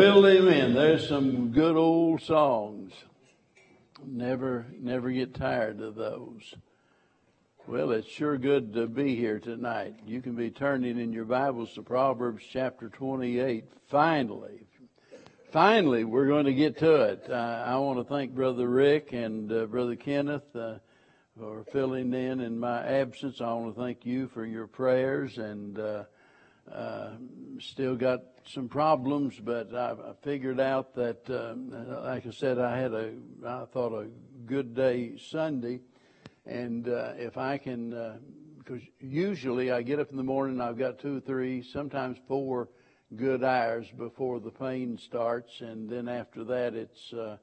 Well, amen. There's some good old songs. Never, never get tired of those. Well, it's sure good to be here tonight. You can be turning in your Bibles to Proverbs chapter 28. Finally, finally, we're going to get to it. Uh, I want to thank Brother Rick and uh, Brother Kenneth uh, for filling in in my absence. I want to thank you for your prayers and uh, uh, still got some problems, but I, figured out that, uh, like I said, I had a, I thought a good day Sunday, and uh, if I can, because uh, usually I get up in the morning, I've got two, three, sometimes four good hours before the pain starts, and then after that, it's uh,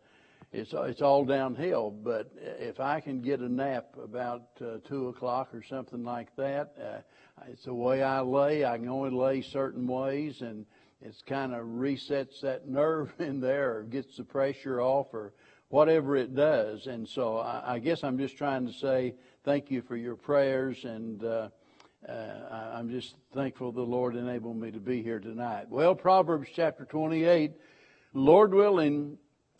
it's it's all downhill. But if I can get a nap about uh, two o'clock or something like that, uh, it's the way I lay. I can only lay certain ways, and it's kind of resets that nerve in there, or gets the pressure off, or whatever it does. And so I, I guess I'm just trying to say thank you for your prayers, and uh, uh, I'm just thankful the Lord enabled me to be here tonight. Well, Proverbs chapter 28. Lord willing,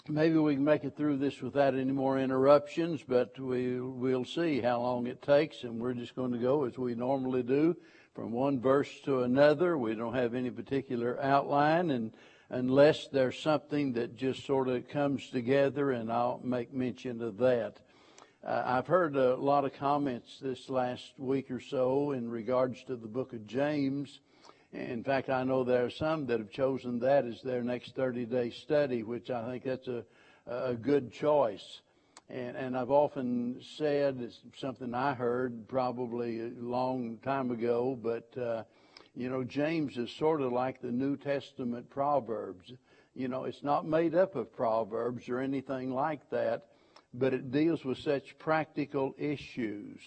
maybe we can make it through this without any more interruptions, but we, we'll see how long it takes, and we're just going to go as we normally do from one verse to another. We don't have any particular outline, and unless there's something that just sort of comes together, and I'll make mention of that. Uh, I've heard a lot of comments this last week or so in regards to the book of James in fact, I know there are some that have chosen that as their next 30 day study, which I think that's a, a good choice. And, and I've often said, it's something I heard probably a long time ago, but, uh, you know, James is sort of like the New Testament Proverbs. You know, it's not made up of Proverbs or anything like that, but it deals with such practical issues.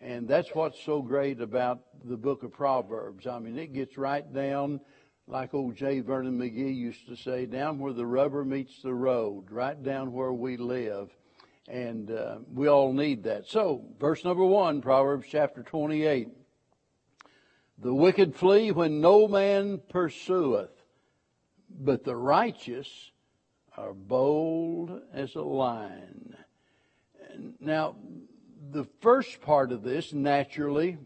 And that's what's so great about the book of Proverbs. I mean, it gets right down, like old J. Vernon McGee used to say, down where the rubber meets the road, right down where we live. And uh, we all need that. So, verse number one, Proverbs chapter 28. The wicked flee when no man pursueth, but the righteous are bold as a lion. Now, the first part of this naturally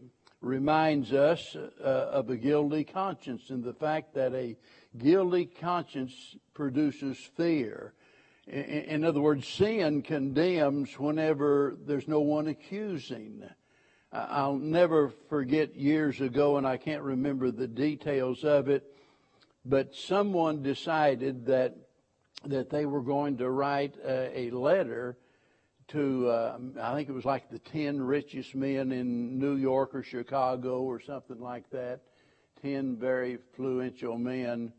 reminds us uh, of a guilty conscience and the fact that a guilty conscience produces fear. In, other words, sin condemns whenever there's no one accusing. I'll never forget years ago, and I can't remember the details of it, but someone decided that that they were going to write a, a letter to, uh, I think it was like the 10 richest men in New York or Chicago or something like that. 10 very influential men.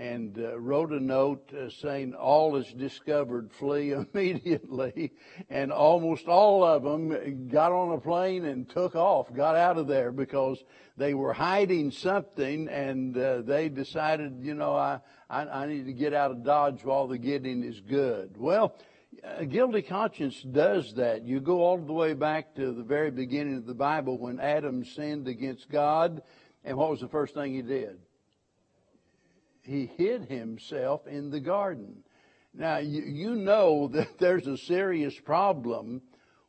And uh, wrote a note uh, saying, All is discovered, flee immediately. And almost all of them got on a plane and took off, got out of there because they were hiding something and uh, they decided, you know, I, I, I need to get out of Dodge while the getting is good. Well, a guilty conscience does that. You go all the way back to the very beginning of the Bible when Adam sinned against God, and what was the first thing he did? He hid himself in the garden. Now, you, you know that there's a serious problem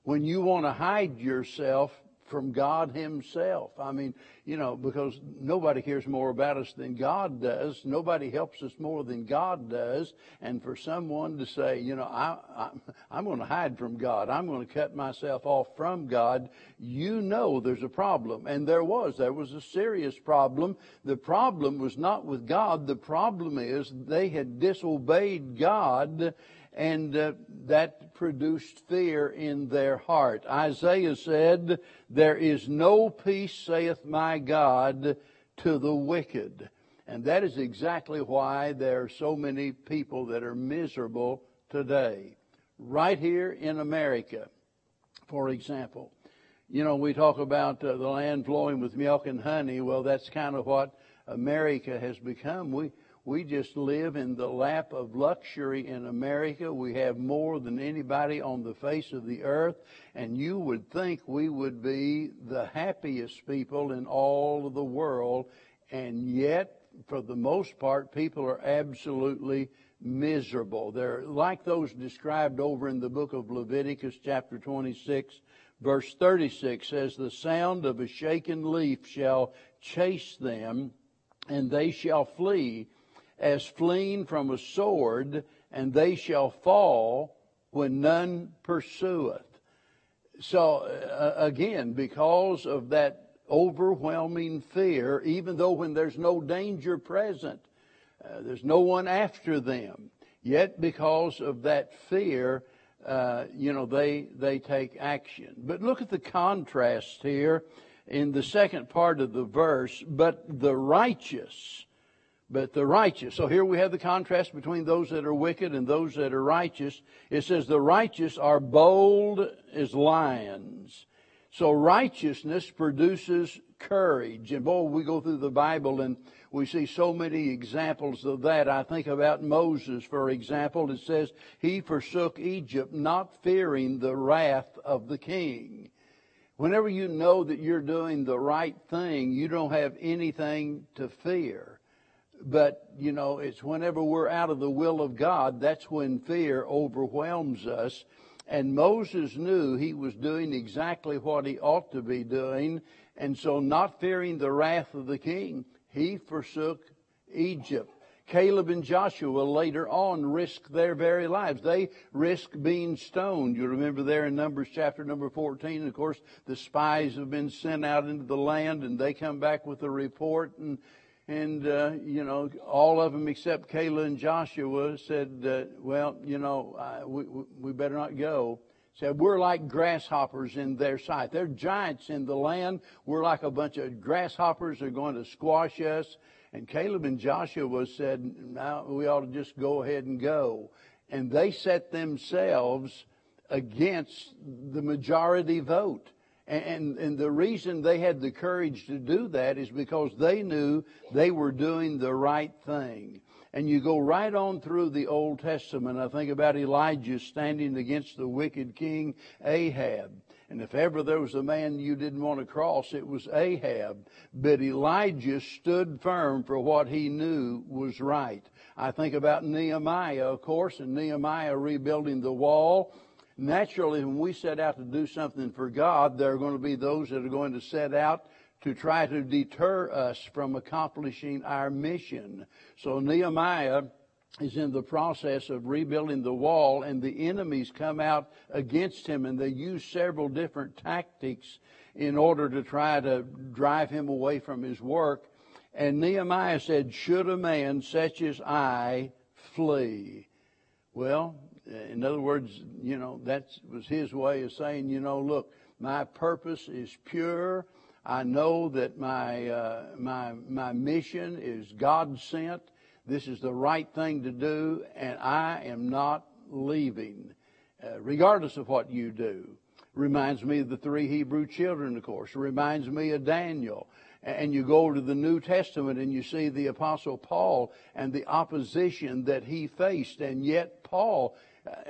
when you want to hide yourself from God Himself. I mean, you know, because nobody cares more about us than God does. Nobody helps us more than God does. And for someone to say, you know, I, I, I'm going to hide from God, I'm going to cut myself off from God, you know there's a problem. And there was. There was a serious problem. The problem was not with God. The problem is they had disobeyed God and uh, that produced fear in their heart. Isaiah said, There is no peace, saith my God, to the wicked. And that is exactly why there are so many people that are miserable today. Right here in America, for example. You know, we talk about uh, the land flowing with milk and honey. Well, that's kind of what America has become. We, we just live in the lap of luxury in America. We have more than anybody on the face of the earth. And you would think we would be the happiest people in all of the world. And yet, for the most part, people are absolutely miserable. They're like those described over in the book of Leviticus, chapter 26, verse 36 says, The sound of a shaken leaf shall chase them, and they shall flee as fleeing from a sword, and they shall fall when none pursueth. So, uh, again, because of that overwhelming fear, even though when there's no danger present, uh, there's no one after them. Yet, because of that fear, uh, you know, they they take action. But look at the contrast here in the second part of the verse. But the righteous, but the righteous. So here we have the contrast between those that are wicked and those that are righteous. It says the righteous are bold as lions. So righteousness produces courage. And boy, we go through the Bible and we see so many examples of that. I think about Moses, for example. It says, he forsook Egypt not fearing the wrath of the king. Whenever you know that you're doing the right thing, you don't have anything to fear. But, you know, it's whenever we're out of the will of God, that's when fear overwhelms us. And Moses knew he was doing exactly what he ought to be doing. And so, not fearing the wrath of the king, he forsook Egypt. Caleb and Joshua later on risked their very lives. They risked being stoned. You remember there in Numbers chapter number 14. Of course, the spies have been sent out into the land and they come back with a report and, and, uh, you know, all of them except Caleb and Joshua said, uh, well, you know, uh, we, we better not go said, We're like grasshoppers in their sight. They're giants in the land. We're like a bunch of grasshoppers. They're going to squash us. And Caleb and Joshua said, Now we ought to just go ahead and go. And they set themselves against the majority vote. And, and, the reason they had the courage to do that is because they knew they were doing the right thing. And you go right on through the Old Testament. I think about Elijah standing against the wicked king Ahab. And if ever there was a man you didn't want to cross, it was Ahab. But Elijah stood firm for what he knew was right. I think about Nehemiah, of course, and Nehemiah rebuilding the wall. Naturally, when we set out to do something for God, there are going to be those that are going to set out to try to deter us from accomplishing our mission. So Nehemiah is in the process of rebuilding the wall and the enemies come out against him and they use several different tactics in order to try to drive him away from his work. And Nehemiah said, should a man such as I flee? Well, in other words, you know, that was his way of saying, you know, look, my purpose is pure. I know that my, uh, my, my mission is God sent. This is the right thing to do, and I am not leaving, uh, regardless of what you do. Reminds me of the three Hebrew children, of course. Reminds me of Daniel. And you go to the New Testament and you see the Apostle Paul and the opposition that he faced. And yet, Paul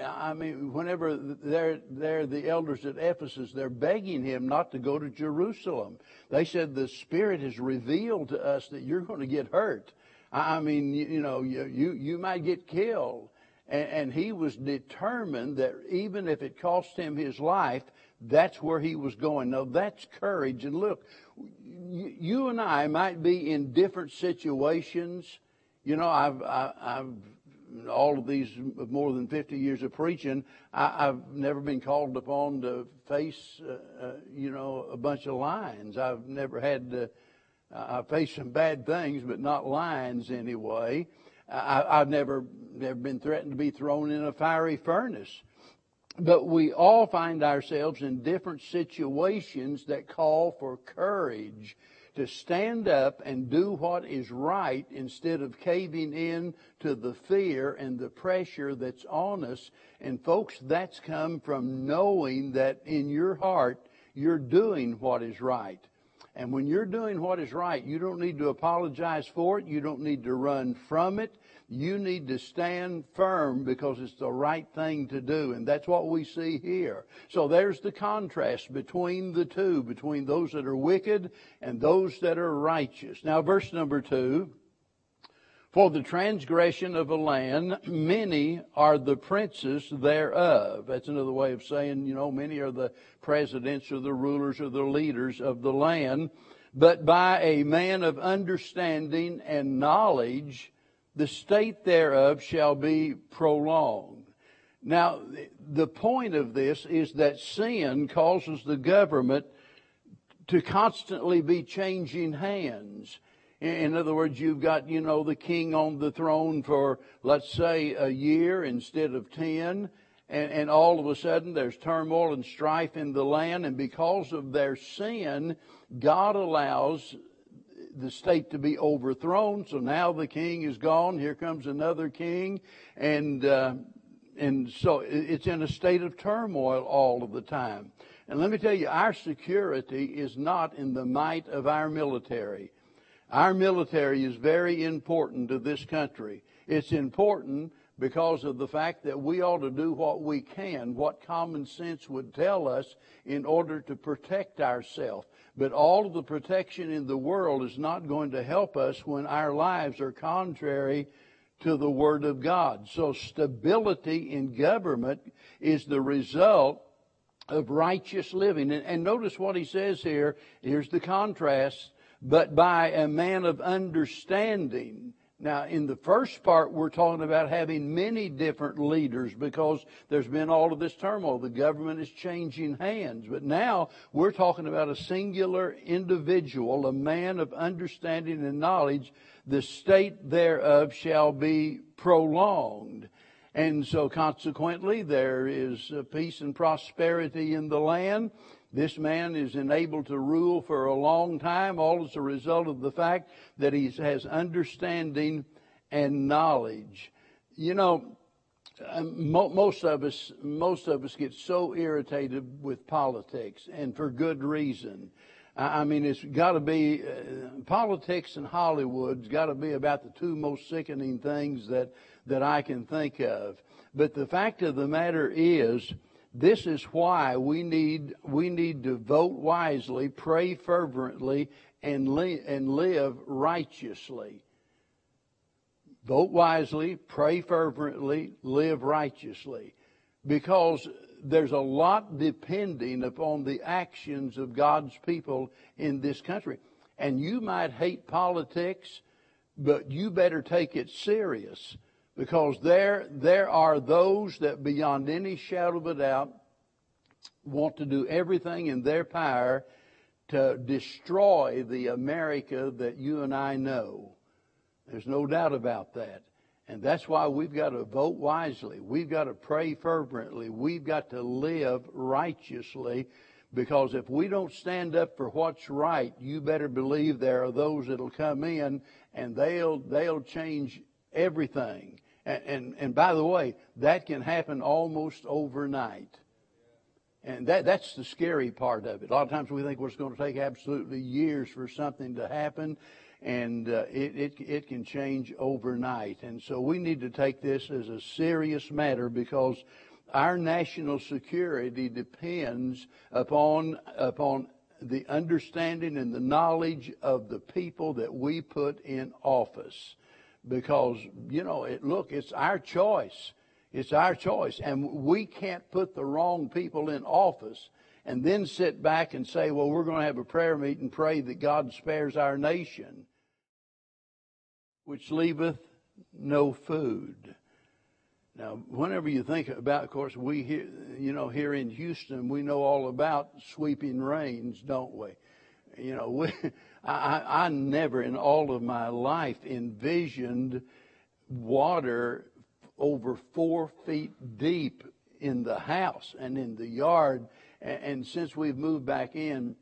I mean, whenever they're, they're the elders at Ephesus, they're begging him not to go to Jerusalem. They said, the Spirit has revealed to us that you're going to get hurt. I mean, you, you know, you, you, you might get killed. And, and he was determined that even if it cost him his life, that's where he was going. Now that's courage. And look, you and I might be in different situations. You know, I've, I, have all of these more than 50 years of preaching, I, have never been called upon to face, uh, uh, you know, a bunch of lions. I've never had to, I faced some bad things, but not lions anyway. I, have never, never been threatened to be thrown in a fiery furnace. But we all find ourselves in different situations that call for courage to stand up and do what is right instead of caving in to the fear and the pressure that's on us. And folks, that's come from knowing that in your heart you're doing what is right. And when you're doing what is right, you don't need to apologize for it. You don't need to run from it. You need to stand firm because it's the right thing to do. And that's what we see here. So there's the contrast between the two, between those that are wicked and those that are righteous. Now verse number two, For the transgression of a land, many are the princes thereof. That's another way of saying, you know, many are the presidents or the rulers or the leaders of the land. But by a man of understanding and knowledge, the state thereof shall be prolonged. Now, the point of this is that sin causes the government to constantly be changing hands. In other words, you've got, you know, the king on the throne for, let's say, a year instead of ten, and, and all of a sudden there's turmoil and strife in the land, and because of their sin, God allows the state to be overthrown. So now the king is gone. Here comes another king, and uh, and so it's in a state of turmoil all of the time. And let me tell you, our security is not in the might of our military. Our military is very important to this country. It's important because of the fact that we ought to do what we can, what common sense would tell us in order to protect ourselves. But all of the protection in the world is not going to help us when our lives are contrary to the Word of God. So stability in government is the result of righteous living. And, and notice what he says here. Here's the contrast but by a man of understanding. Now, in the first part, we're talking about having many different leaders because there's been all of this turmoil. The government is changing hands. But now we're talking about a singular individual, a man of understanding and knowledge. The state thereof shall be prolonged. And so consequently, there is uh, peace and prosperity in the land. This man is enabled to rule for a long time, all as a result of the fact that he has understanding and knowledge. You know, um, most of us, most of us get so irritated with politics, and for good reason. I mean, it's got to be uh, politics and Hollywood's got to be about the two most sickening things that that I can think of. But the fact of the matter is this is why we need, we need to vote wisely, pray fervently, and, li- and live righteously. Vote wisely, pray fervently, live righteously. Because there's a lot depending upon the actions of God's people in this country. And you might hate politics, but you better take it serious because there, there are those that beyond any shadow of a doubt want to do everything in their power to destroy the America that you and I know. There's no doubt about that. And that's why we've got to vote wisely. We've got to pray fervently. We've got to live righteously because if we don't stand up for what's right, you better believe there are those that'll come in and they'll, they'll change everything. And, and, and by the way, that can happen almost overnight. And that, that's the scary part of it. A lot of times we think well, it's going to take absolutely years for something to happen, and uh, it, it, it can change overnight. And so we need to take this as a serious matter because our national security depends upon, upon the understanding and the knowledge of the people that we put in office because, you know, it, look, it's our choice. It's our choice. And we can't put the wrong people in office and then sit back and say, well, we're going to have a prayer meeting pray that God spares our nation, which leaveth no food. Now, whenever you think about, of course, we here, you know, here in Houston, we know all about sweeping rains, don't we? You know, we, I, I never in all of my life envisioned water over four feet deep in the house and in the yard. And, and since we've moved back in,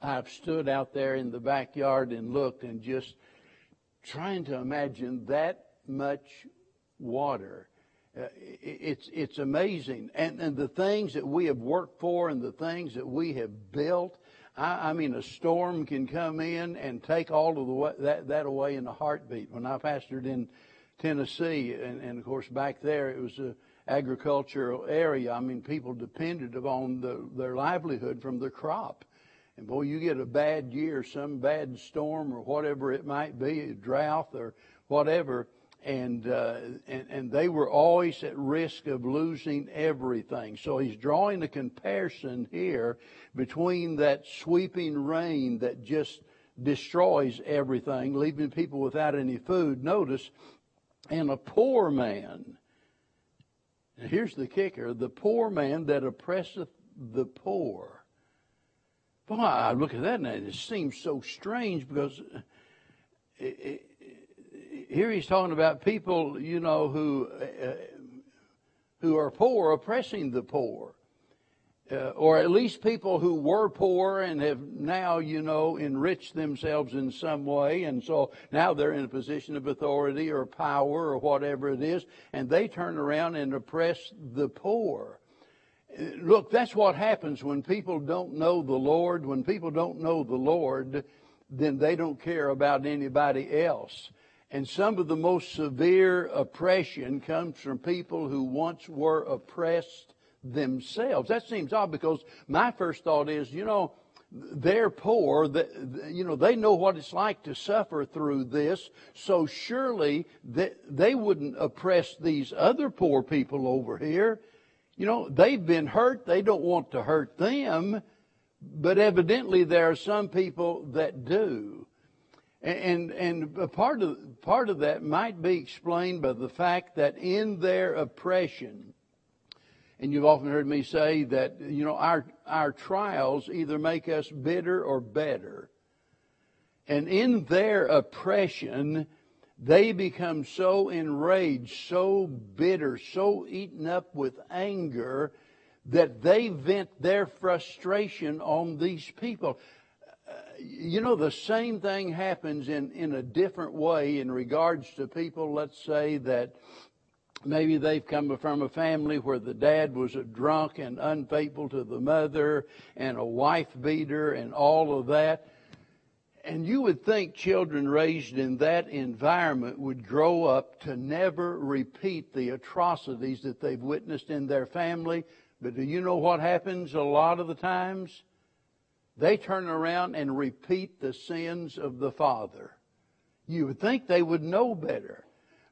I've stood out there in the backyard and looked and just trying to imagine that much water. Uh, it's it's amazing, and and the things that we have worked for, and the things that we have built, I, I mean, a storm can come in and take all of the that that away in a heartbeat. When I pastored in Tennessee, and, and of course back there it was a agricultural area. I mean, people depended upon the, their livelihood from the crop. And boy, you get a bad year, some bad storm or whatever it might be, a drought or whatever. And, uh, and, and they were always at risk of losing everything. So he's drawing a comparison here between that sweeping rain that just destroys everything, leaving people without any food. Notice, and a poor man. Here's the kicker the poor man that oppresseth the poor. Boy, I look at that and it seems so strange because it, it, here he's talking about people, you know, who uh, who are poor oppressing the poor. Uh, or at least people who were poor and have now, you know, enriched themselves in some way, and so now they're in a position of authority or power or whatever it is, and they turn around and oppress the poor. Look, that's what happens when people don't know the Lord. When people don't know the Lord, then they don't care about anybody else. And some of the most severe oppression comes from people who once were oppressed themselves. That seems odd because my first thought is, you know, they're poor, you know, they know what it's like to suffer through this, so surely they wouldn't oppress these other poor people over here. You know, they've been hurt, they don't want to hurt them, but evidently there are some people that do. And, and part of, part of that might be explained by the fact that in their oppression, and you've often heard me say that, you know, our, our trials either make us bitter or better. And in their oppression, they become so enraged, so bitter, so eaten up with anger that they vent their frustration on these people. You know, the same thing happens in, in a different way in regards to people, let's say, that Maybe they've come from a family where the dad was a drunk and unfaithful to the mother and a wife beater and all of that. And you would think children raised in that environment would grow up to never repeat the atrocities that they've witnessed in their family. But do you know what happens a lot of the times? They turn around and repeat the sins of the father. You would think they would know better.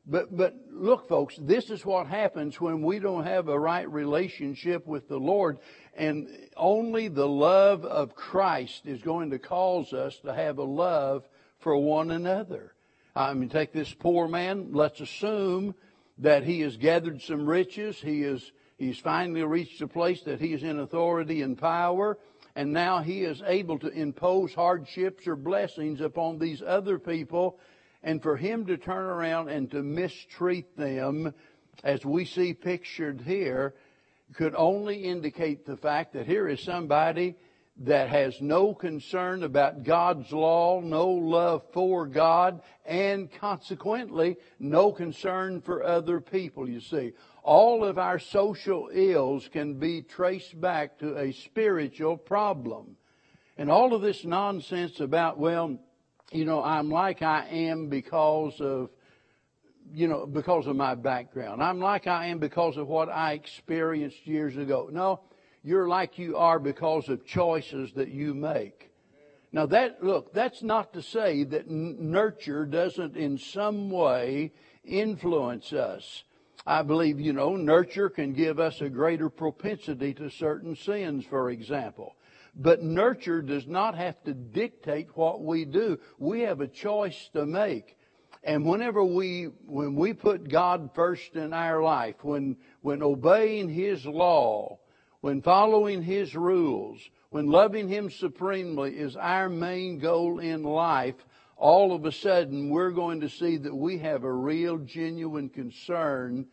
But, but look, folks, this is what happens when we don't have a right relationship with the Lord. And only the love of Christ is going to cause us to have a love for one another. I mean, take this poor man. Let's assume that he has gathered some riches. He is, he's finally reached a place that he is in authority and power. And now he is able to impose hardships or blessings upon these other people and for him to turn around and to mistreat them, as we see pictured here, could only indicate the fact that here is somebody that has no concern about God's law, no love for God, and consequently, no concern for other people, you see. All of our social ills can be traced back to a spiritual problem. And all of this nonsense about, well, you know, I'm like I am because of, you know, because of my background. I'm like I am because of what I experienced years ago. No, you're like you are because of choices that you make. Now that, look, that's not to say that nurture doesn't in some way influence us. I believe, you know, nurture can give us a greater propensity to certain sins, for example. But nurture does not have to dictate what we do. We have a choice to make. And whenever we, when we put God first in our life, when, when obeying His law, when following His rules, when loving Him supremely is our main goal in life, all of a sudden we're going to see that we have a real, genuine concern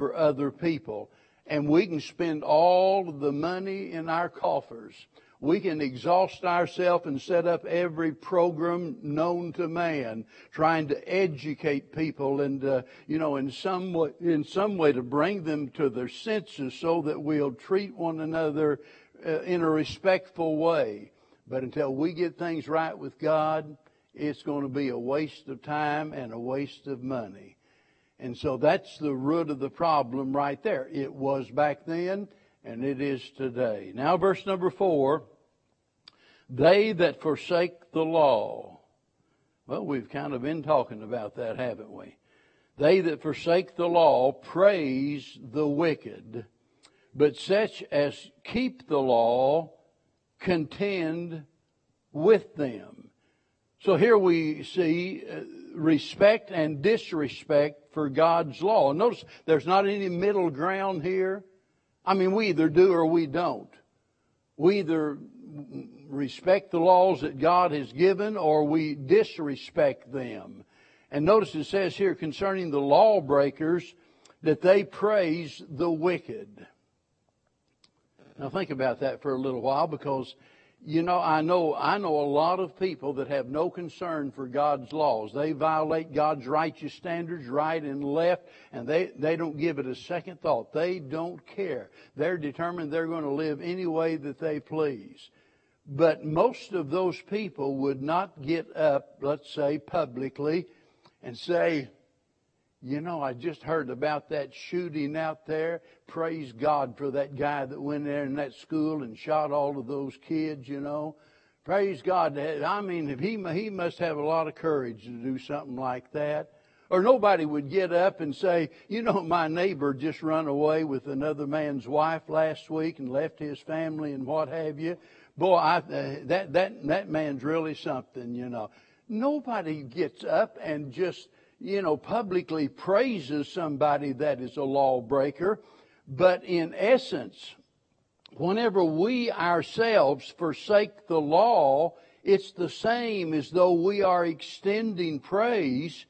for other people. And we can spend all the money in our coffers we can exhaust ourselves and set up every program known to man, trying to educate people and, uh, you know, in some way, in some way to bring them to their senses so that we'll treat one another uh, in a respectful way. But until we get things right with God, it's going to be a waste of time and a waste of money. And so that's the root of the problem right there. It was back then and it is today. Now verse number four. They that forsake the law. Well, we've kind of been talking about that, haven't we? They that forsake the law praise the wicked, but such as keep the law contend with them. So here we see uh, respect and disrespect for God's law. Notice there's not any middle ground here. I mean, we either do or we don't. We either respect the laws that God has given or we disrespect them. And notice it says here concerning the lawbreakers that they praise the wicked. Now think about that for a little while because you know, I know, I know a lot of people that have no concern for God's laws. They violate God's righteous standards right and left, and they, they don't give it a second thought. They don't care. They're determined they're going to live any way that they please. But most of those people would not get up, let's say publicly, and say, you know, I just heard about that shooting out there. Praise God for that guy that went there in that school and shot all of those kids, you know. Praise God. I mean, he, he must have a lot of courage to do something like that. Or nobody would get up and say, you know, my neighbor just run away with another man's wife last week and left his family and what have you. Boy, I, uh, that, that, that man's really something, you know. Nobody gets up and just you know, publicly praises somebody that is a lawbreaker. But in essence, whenever we ourselves forsake the law, it's the same as though we are extending praise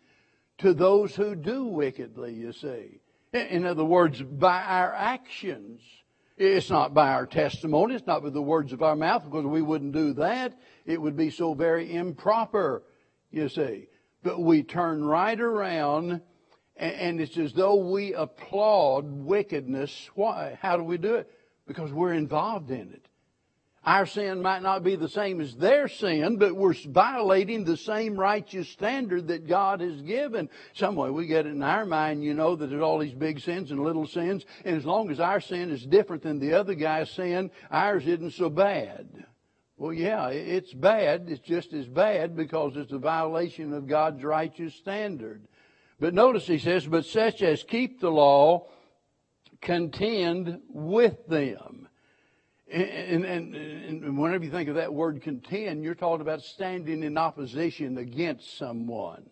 to those who do wickedly, you see. In other words, by our actions. It's not by our testimony, it's not with the words of our mouth, because we wouldn't do that. It would be so very improper, you see. But we turn right around and it's as though we applaud wickedness. Why? How do we do it? Because we're involved in it. Our sin might not be the same as their sin, but we're violating the same righteous standard that God has given. Some way we get it in our mind, you know, that there's all these big sins and little sins, and as long as our sin is different than the other guy's sin, ours isn't so bad. Well, yeah, it's bad. It's just as bad because it's a violation of God's righteous standard. But notice he says, but such as keep the law contend with them. And, and, and, whenever you think of that word contend, you're talking about standing in opposition against someone.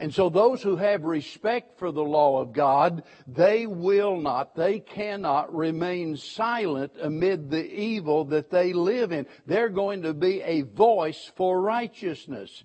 And so those who have respect for the law of God, they will not, they cannot remain silent amid the evil that they live in. They're going to be a voice for righteousness.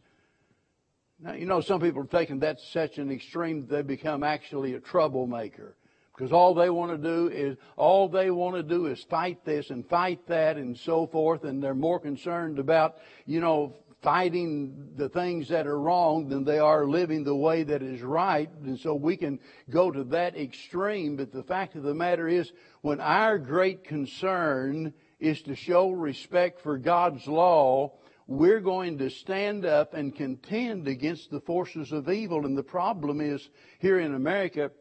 Now, you know, some people are taking that to such an extreme that they become actually a troublemaker. Because all they want to do is, all they want to do is fight this and fight that and so forth, and they're more concerned about, you know, fighting the things that are wrong than they are living the way that is right. And so we can go to that extreme. But the fact of the matter is, when our great concern is to show respect for God's law, we're going to stand up and contend against the forces of evil. And the problem is, here in America,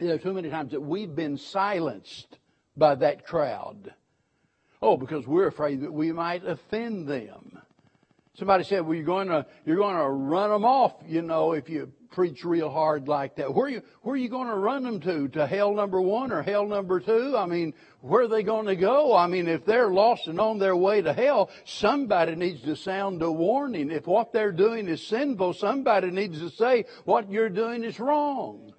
there are too many times that we've been silenced by that crowd. Oh, because we're afraid that we might offend them. Somebody said, well, you're going to, you're going to run them off, you know, if you preach real hard like that. Where are you, where are you going to run them to? To hell number one or hell number two? I mean, where are they going to go? I mean, if they're lost and on their way to hell, somebody needs to sound a warning. If what they're doing is sinful, somebody needs to say what you're doing is wrong.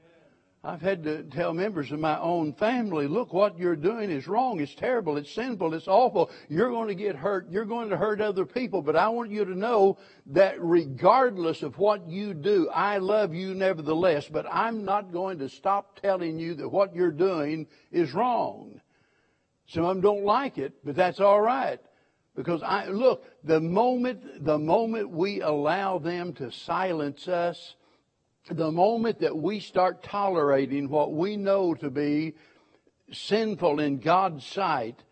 I've had to tell members of my own family, look, what you're doing is wrong. It's terrible. It's sinful. It's awful. You're going to get hurt. You're going to hurt other people. But I want you to know that regardless of what you do, I love you nevertheless. But I'm not going to stop telling you that what you're doing is wrong. Some of them don't like it, but that's all right. Because I, look, the moment, the moment we allow them to silence us, the moment that we start tolerating what we know to be sinful in God's sight,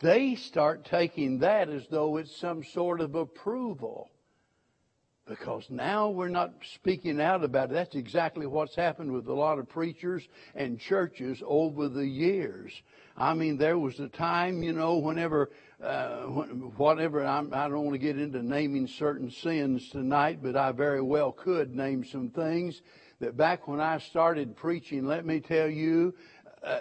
they start taking that as though it's some sort of approval. because now we're not speaking out about it. That's exactly what's happened with a lot of preachers and churches over the years. I mean, there was a time, you know, whenever, uh, whatever, I'm, I do not want to get into naming certain sins tonight, but I very well could name some things that back when I started preaching, let me tell you, uh,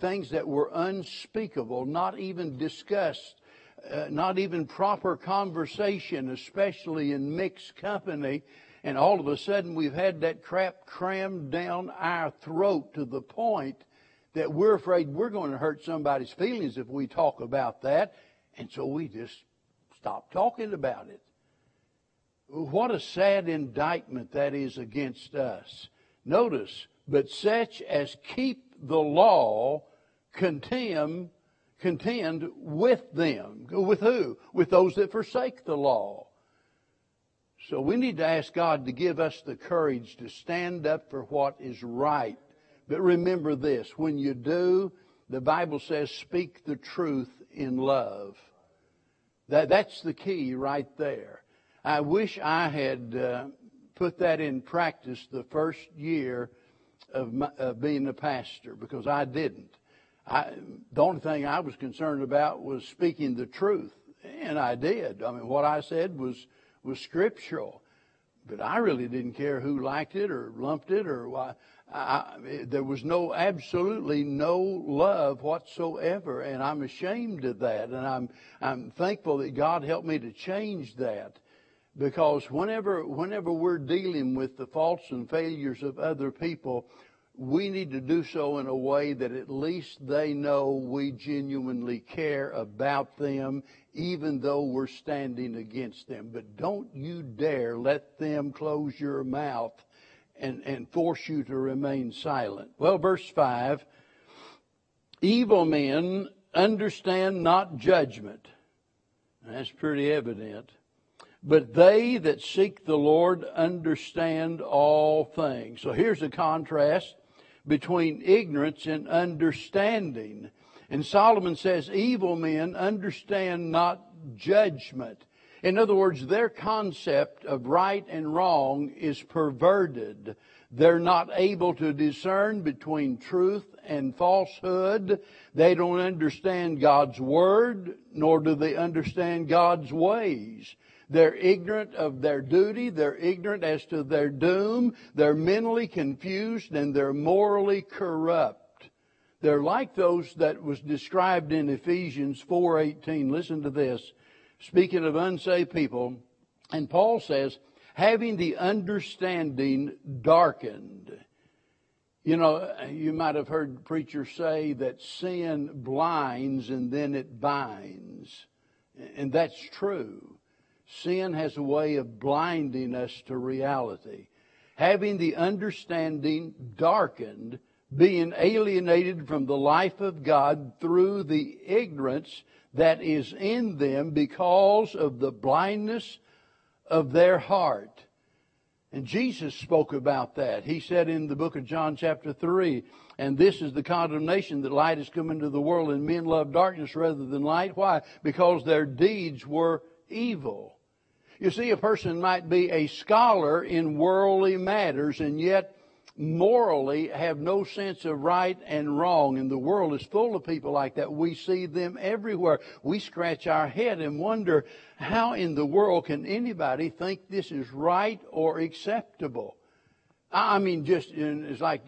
things that were unspeakable, not even discussed uh, not even proper conversation, especially in mixed company. And all of a sudden we've had that crap crammed down our throat to the point that we're afraid we're going to hurt somebody's feelings if we talk about that. And so we just stop talking about it. What a sad indictment that is against us. Notice, but such as keep the law contemn contend with them. With who? With those that forsake the law. So we need to ask God to give us the courage to stand up for what is right. But remember this, when you do, the Bible says speak the truth in love. That, that's the key right there. I wish I had uh, put that in practice the first year of, my, of being a pastor because I didn't. I, the only thing I was concerned about was speaking the truth, and I did. I mean, what I said was was scriptural, but I really didn't care who liked it or lumped it or why. I, there was no, absolutely no love whatsoever, and I'm ashamed of that, and I'm I'm thankful that God helped me to change that, because whenever whenever we're dealing with the faults and failures of other people, we need to do so in a way that at least they know we genuinely care about them, even though we're standing against them. But don't you dare let them close your mouth and, and force you to remain silent. Well, verse 5 Evil men understand not judgment. That's pretty evident. But they that seek the Lord understand all things. So here's a contrast between ignorance and understanding. And Solomon says evil men understand not judgment. In other words, their concept of right and wrong is perverted. They're not able to discern between truth and falsehood. They don't understand God's Word, nor do they understand God's ways. They're ignorant of their duty. They're ignorant as to their doom. They're mentally confused and they're morally corrupt. They're like those that was described in Ephesians 4:18. Listen to this. Speaking of unsaved people, and Paul says, having the understanding darkened. You know, you might have heard preachers say that sin blinds and then it binds. And that's true. Sin has a way of blinding us to reality. Having the understanding darkened, being alienated from the life of God through the ignorance that is in them because of the blindness of their heart. And Jesus spoke about that. He said in the book of John chapter 3, and this is the condemnation that light has come into the world and men love darkness rather than light. Why? Because their deeds were evil. You see, a person might be a scholar in worldly matters and yet morally have no sense of right and wrong. And the world is full of people like that. We see them everywhere. We scratch our head and wonder, how in the world can anybody think this is right or acceptable? I mean, just, it's like,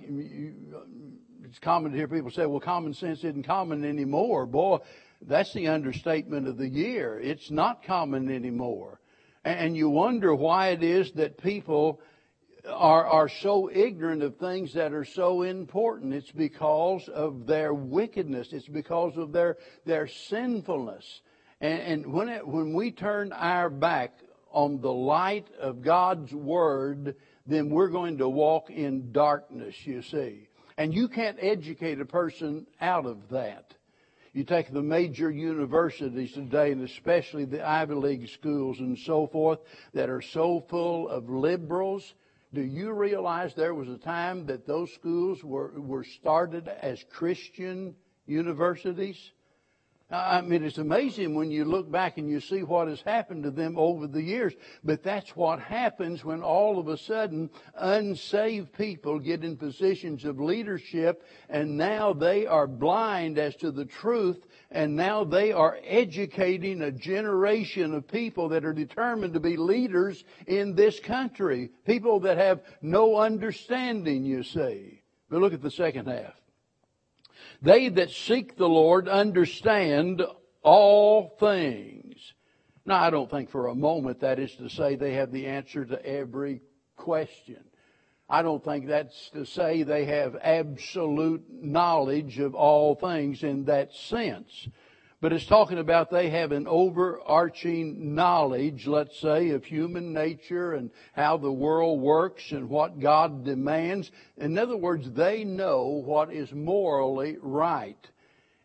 it's common to hear people say, well, common sense isn't common anymore. Boy, that's the understatement of the year. It's not common anymore. And you wonder why it is that people are, are so ignorant of things that are so important. It's because of their wickedness. It's because of their, their sinfulness. And, and when, it, when we turn our back on the light of God's Word, then we're going to walk in darkness, you see. And you can't educate a person out of that. You take the major universities today, and especially the Ivy League schools and so forth, that are so full of liberals. Do you realize there was a time that those schools were, were started as Christian universities? I mean, it's amazing when you look back and you see what has happened to them over the years. But that's what happens when all of a sudden unsaved people get in positions of leadership and now they are blind as to the truth and now they are educating a generation of people that are determined to be leaders in this country. People that have no understanding, you see. But look at the second half. They that seek the Lord understand all things. Now, I don't think for a moment that is to say they have the answer to every question. I don't think that's to say they have absolute knowledge of all things in that sense. But it's talking about they have an overarching knowledge, let's say, of human nature and how the world works and what God demands. In other words, they know what is morally right.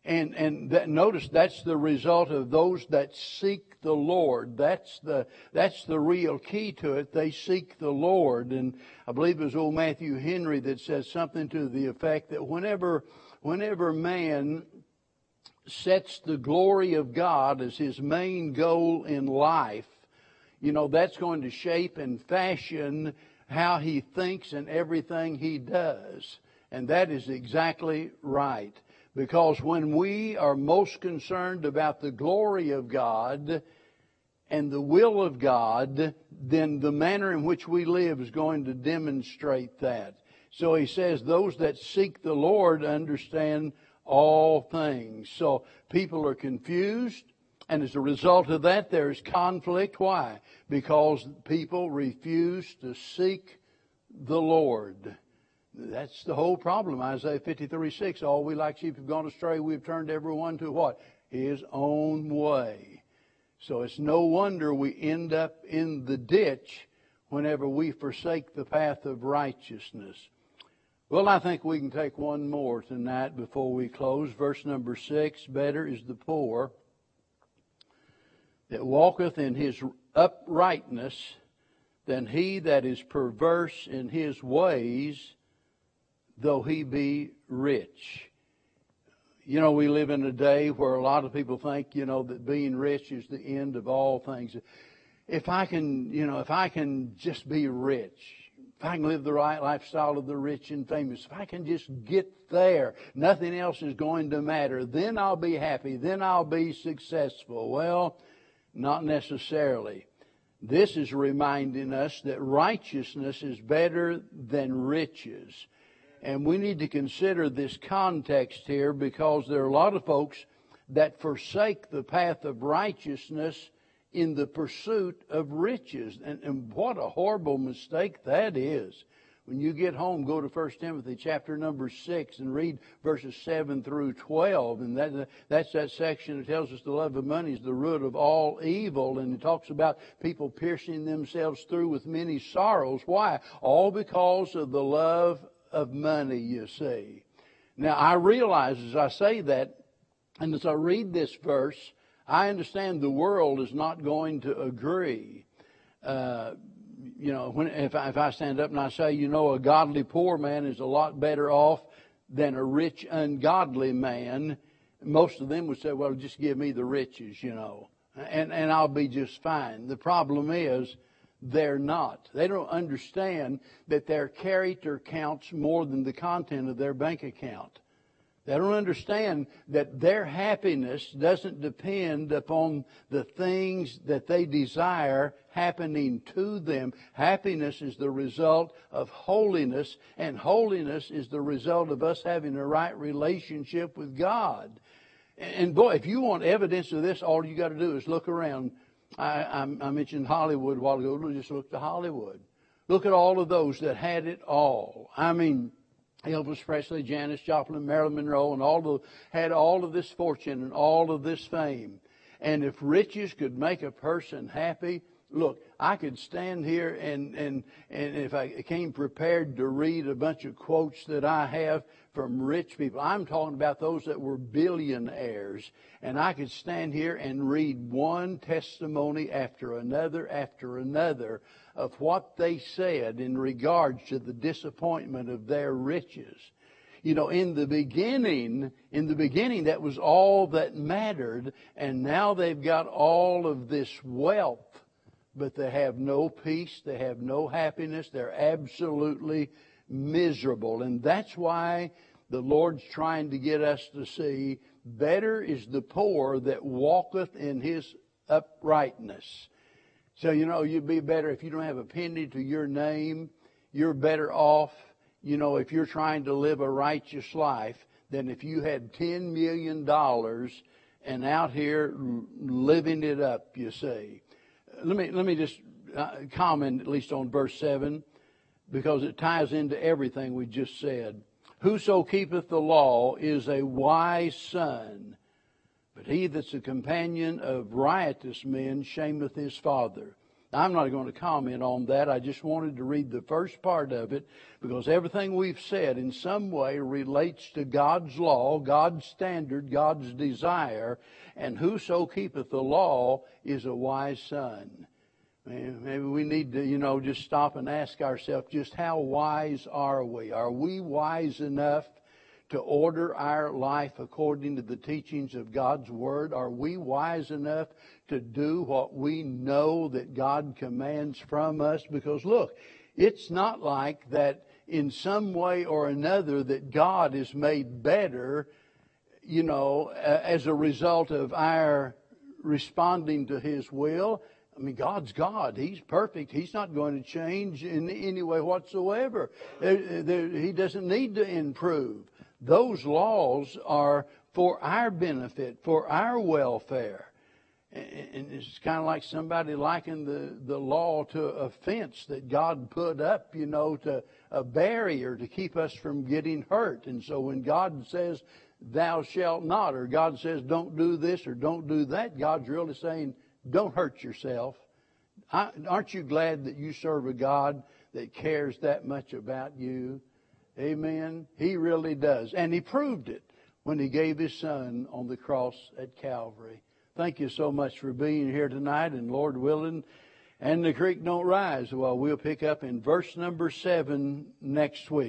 And, and that, notice that's the result of those that seek the Lord. That's the, that's the real key to it. They seek the Lord. And I believe it was old Matthew Henry that says something to the effect that whenever, whenever man sets the glory of God as his main goal in life, you know, that's going to shape and fashion how he thinks and everything he does. And that is exactly right. Because when we are most concerned about the glory of God and the will of God, then the manner in which we live is going to demonstrate that. So he says, those that seek the Lord understand all things. So people are confused, and as a result of that, there's conflict. Why? Because people refuse to seek the Lord. That's the whole problem. Isaiah 53 6. All we like sheep have gone astray. We've turned everyone to what? His own way. So it's no wonder we end up in the ditch whenever we forsake the path of righteousness. Well, I think we can take one more tonight before we close. Verse number six Better is the poor that walketh in his uprightness than he that is perverse in his ways, though he be rich. You know, we live in a day where a lot of people think, you know, that being rich is the end of all things. If I can, you know, if I can just be rich, if I can live the right lifestyle of the rich and famous, if I can just get there, nothing else is going to matter, then I'll be happy, then I'll be successful. Well, not necessarily. This is reminding us that righteousness is better than riches. And we need to consider this context here because there are a lot of folks that forsake the path of righteousness in the pursuit of riches. And, and what a horrible mistake that is. When you get home, go to 1 Timothy chapter number 6 and read verses 7 through 12. And that, that's that section that tells us the love of money is the root of all evil. And it talks about people piercing themselves through with many sorrows. Why? All because of the love of money, you see. Now, I realize as I say that, and as I read this verse, I understand the world is not going to agree. Uh, you know, when, if, I, if I stand up and I say, you know, a godly poor man is a lot better off than a rich ungodly man, most of them would say, well, just give me the riches, you know, and, and I'll be just fine. The problem is, they're not. They don't understand that their character counts more than the content of their bank account. They don't understand that their happiness doesn't depend upon the things that they desire happening to them. Happiness is the result of holiness, and holiness is the result of us having a right relationship with God. And boy, if you want evidence of this, all you got to do is look around. I, I, I mentioned Hollywood a while ago. Just look to Hollywood. Look at all of those that had it all. I mean, Elvis Presley, Janis Joplin, Marilyn Monroe, and all the, had all of this fortune and all of this fame. And if riches could make a person happy, look, I could stand here and, and, and if I came prepared to read a bunch of quotes that I have from rich people, I'm talking about those that were billionaires, and I could stand here and read one testimony after another after another of what they said in regards to the disappointment of their riches. You know, in the beginning, in the beginning, that was all that mattered, and now they've got all of this wealth, but they have no peace, they have no happiness, they're absolutely miserable. And that's why the Lord's trying to get us to see better is the poor that walketh in his uprightness. So, you know, you'd be better if you don't have a penny to your name, you're better off you know, if you're trying to live a righteous life than if you had $10 million and out here living it up, you see. Let me, let me just uh, comment at least on verse 7 because it ties into everything we just said. Whoso keepeth the law is a wise son, but he that's a companion of riotous men shameth his father. I'm not going to comment on that. I just wanted to read the first part of it because everything we've said in some way relates to God's law, God's standard, God's desire, and whoso keepeth the law is a wise son. Maybe we need to, you know, just stop and ask ourselves just how wise are we? Are we wise enough to order our life according to the teachings of God's Word? Are we wise enough to do what we know that God commands from us? Because look, it's not like that in some way or another that God is made better, you know, as a result of our responding to His will. I mean, God's God. He's perfect. He's not going to change in any way whatsoever. He doesn't need to improve. Those laws are for our benefit, for our welfare. And it's kind of like somebody liking the, the law to a fence that God put up, you know, to a barrier to keep us from getting hurt. And so when God says, thou shalt not, or God says, don't do this or don't do that, God's really saying, don't hurt yourself. Aren't you glad that you serve a God that cares that much about you? Amen. He really does. And he proved it when he gave his son on the cross at Calvary. Thank you so much for being here tonight and Lord willing and the creek don't rise. Well, we'll pick up in verse number seven next week.